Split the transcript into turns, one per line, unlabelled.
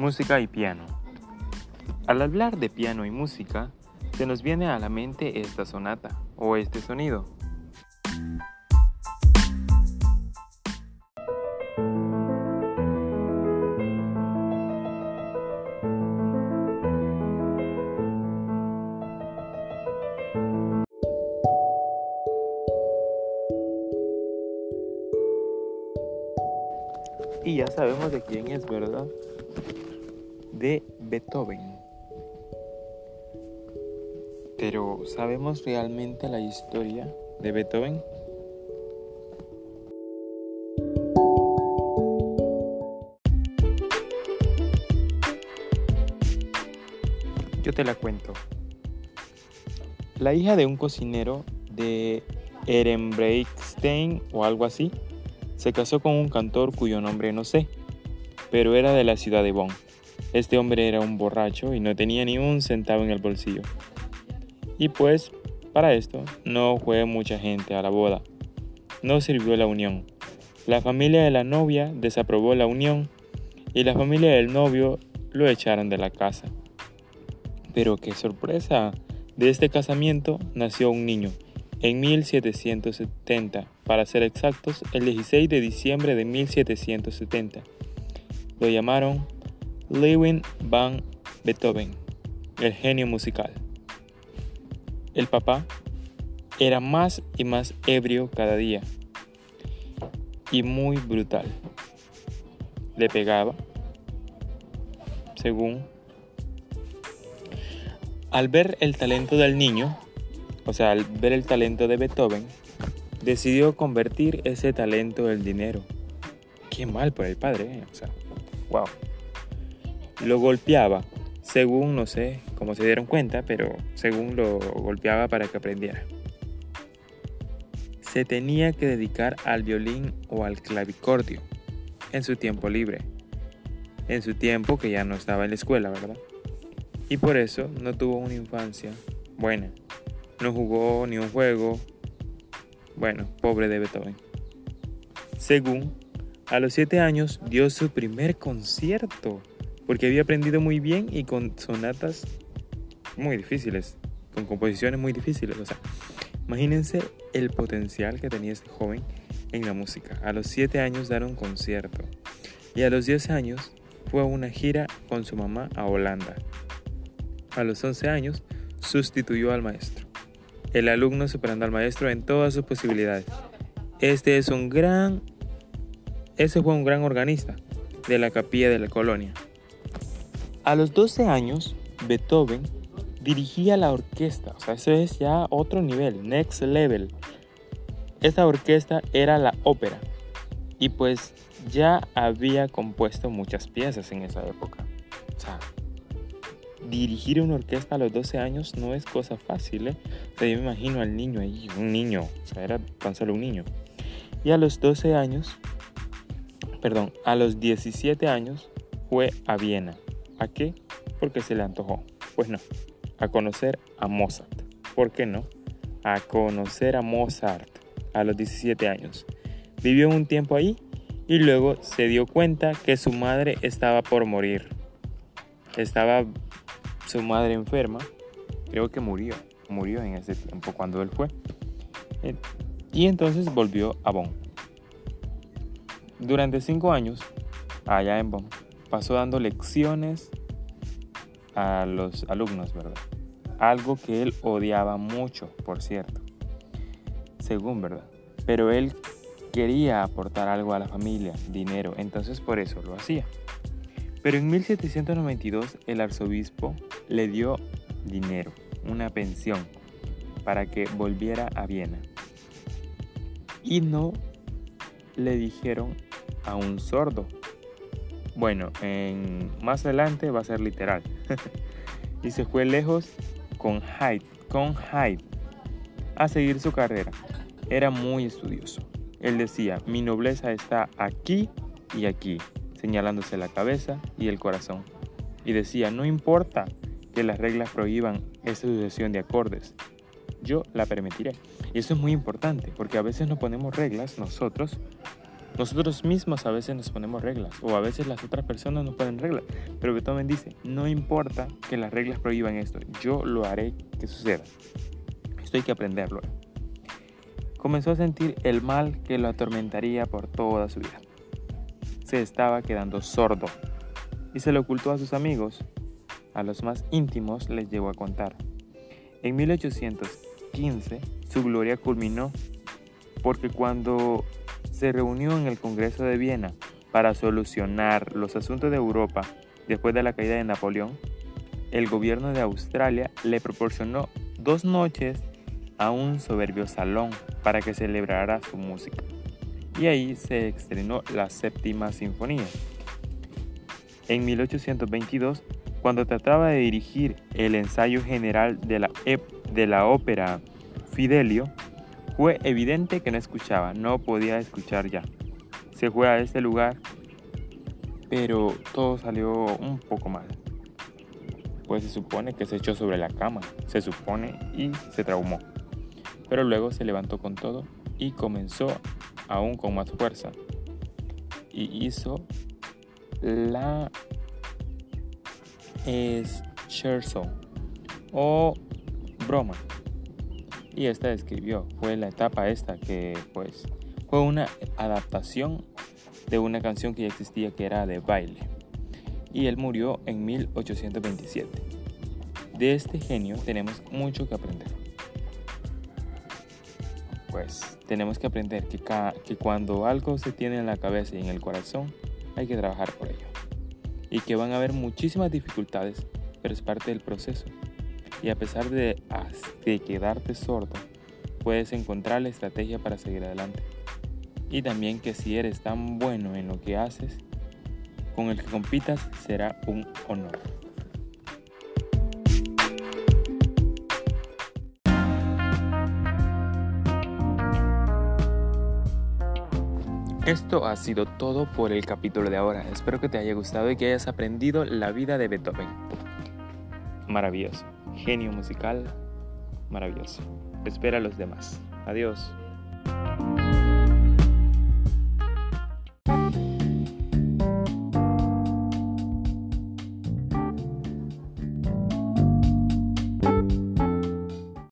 Música y piano. Al hablar de piano y música, se nos viene a la mente esta sonata o este sonido. Y ya sabemos de quién es, ¿verdad? De Beethoven. Pero ¿sabemos realmente la historia de Beethoven? Yo te la cuento. La hija de un cocinero de Ehrenbreitstein o algo así se casó con un cantor cuyo nombre no sé, pero era de la ciudad de Bonn. Este hombre era un borracho y no tenía ni un centavo en el bolsillo. Y pues, para esto, no fue mucha gente a la boda. No sirvió la unión. La familia de la novia desaprobó la unión y la familia del novio lo echaron de la casa. Pero qué sorpresa, de este casamiento nació un niño en 1770 para ser exactos, el 16 de diciembre de 1770. Lo llamaron Lewin van Beethoven, el genio musical. El papá era más y más ebrio cada día y muy brutal. Le pegaba, según. Al ver el talento del niño, o sea, al ver el talento de Beethoven, decidió convertir ese talento en dinero. Qué mal por el padre, ¿eh? o sea, wow. Lo golpeaba, según no sé cómo se dieron cuenta, pero según lo golpeaba para que aprendiera. Se tenía que dedicar al violín o al clavicordio en su tiempo libre, en su tiempo que ya no estaba en la escuela, ¿verdad? Y por eso no tuvo una infancia buena. No jugó ni un juego, bueno, pobre de Beethoven. Según, a los 7 años dio su primer concierto, porque había aprendido muy bien y con sonatas muy difíciles, con composiciones muy difíciles. O sea, imagínense el potencial que tenía este joven en la música. A los 7 años dar un concierto y a los 10 años fue a una gira con su mamá a Holanda. A los 11 años sustituyó al maestro el alumno superando al maestro en todas sus posibilidades. Este es un gran, ese fue un gran organista de la capilla de la colonia. A los 12 años, Beethoven dirigía la orquesta, o sea, eso es ya otro nivel, next level. Esta orquesta era la ópera y pues ya había compuesto muchas piezas en esa época. O sea, dirigir una orquesta a los 12 años no es cosa fácil, ¿eh? O sea, yo me imagino al niño ahí, un niño, o sea, era tan solo un niño. Y a los 12 años, perdón, a los 17 años fue a Viena. ¿A qué? Porque se le antojó. Pues no, a conocer a Mozart. ¿Por qué no? A conocer a Mozart a los 17 años. Vivió un tiempo ahí y luego se dio cuenta que su madre estaba por morir. Estaba su madre enferma, creo que murió, murió en ese tiempo cuando él fue. Eh, y entonces volvió a Bonn. Durante cinco años, allá en Bonn, pasó dando lecciones a los alumnos, ¿verdad? Algo que él odiaba mucho, por cierto, según, ¿verdad? Pero él quería aportar algo a la familia, dinero, entonces por eso lo hacía. Pero en 1792 el arzobispo le dio dinero, una pensión, para que volviera a Viena. Y no le dijeron a un sordo. Bueno, en, más adelante va a ser literal. y se fue lejos con Hyde, con Hyde, a seguir su carrera. Era muy estudioso. Él decía, mi nobleza está aquí y aquí, señalándose la cabeza y el corazón. Y decía, no importa que las reglas prohíban esa sucesión de acordes, yo la permitiré. Y eso es muy importante, porque a veces nos ponemos reglas nosotros Nosotros mismos a veces nos ponemos reglas o a veces las otras personas nos ponen reglas. Pero Beethoven dice, no importa que las reglas prohíban esto, yo lo haré que suceda. Esto hay que aprenderlo. Comenzó a sentir el mal que lo atormentaría por toda su vida. Se estaba quedando sordo y se lo ocultó a sus amigos. A los más íntimos les llegó a contar. En 1815 su gloria culminó porque cuando se reunió en el Congreso de Viena para solucionar los asuntos de Europa después de la caída de Napoleón, el gobierno de Australia le proporcionó dos noches a un soberbio salón para que celebrara su música. Y ahí se estrenó la séptima sinfonía. En 1822, cuando trataba de dirigir el ensayo general de la, de la ópera Fidelio, fue evidente que no escuchaba, no podía escuchar ya. Se fue a este lugar, pero todo salió un poco mal. Pues se supone que se echó sobre la cama, se supone, y se traumó. Pero luego se levantó con todo y comenzó aún con más fuerza. Y hizo la Scherzo o broma y esta escribió. Fue la etapa esta que pues fue una adaptación de una canción que ya existía que era de baile. Y él murió en 1827. De este genio tenemos mucho que aprender. Pues tenemos que aprender que, que cuando algo se tiene en la cabeza y en el corazón, hay que trabajar por ello. Y que van a haber muchísimas dificultades, pero es parte del proceso y a pesar de, quedarte sordo, puedes encontrar la estrategia para seguir adelante. Y también que si eres tan bueno en lo que haces, con el que compitas será un honor. Esto ha sido todo por el capítulo de ahora. Espero que te haya gustado y que hayas aprendido la vida de Beethoven. Maravilloso genio musical maravilloso. Espera a los demás. Adiós.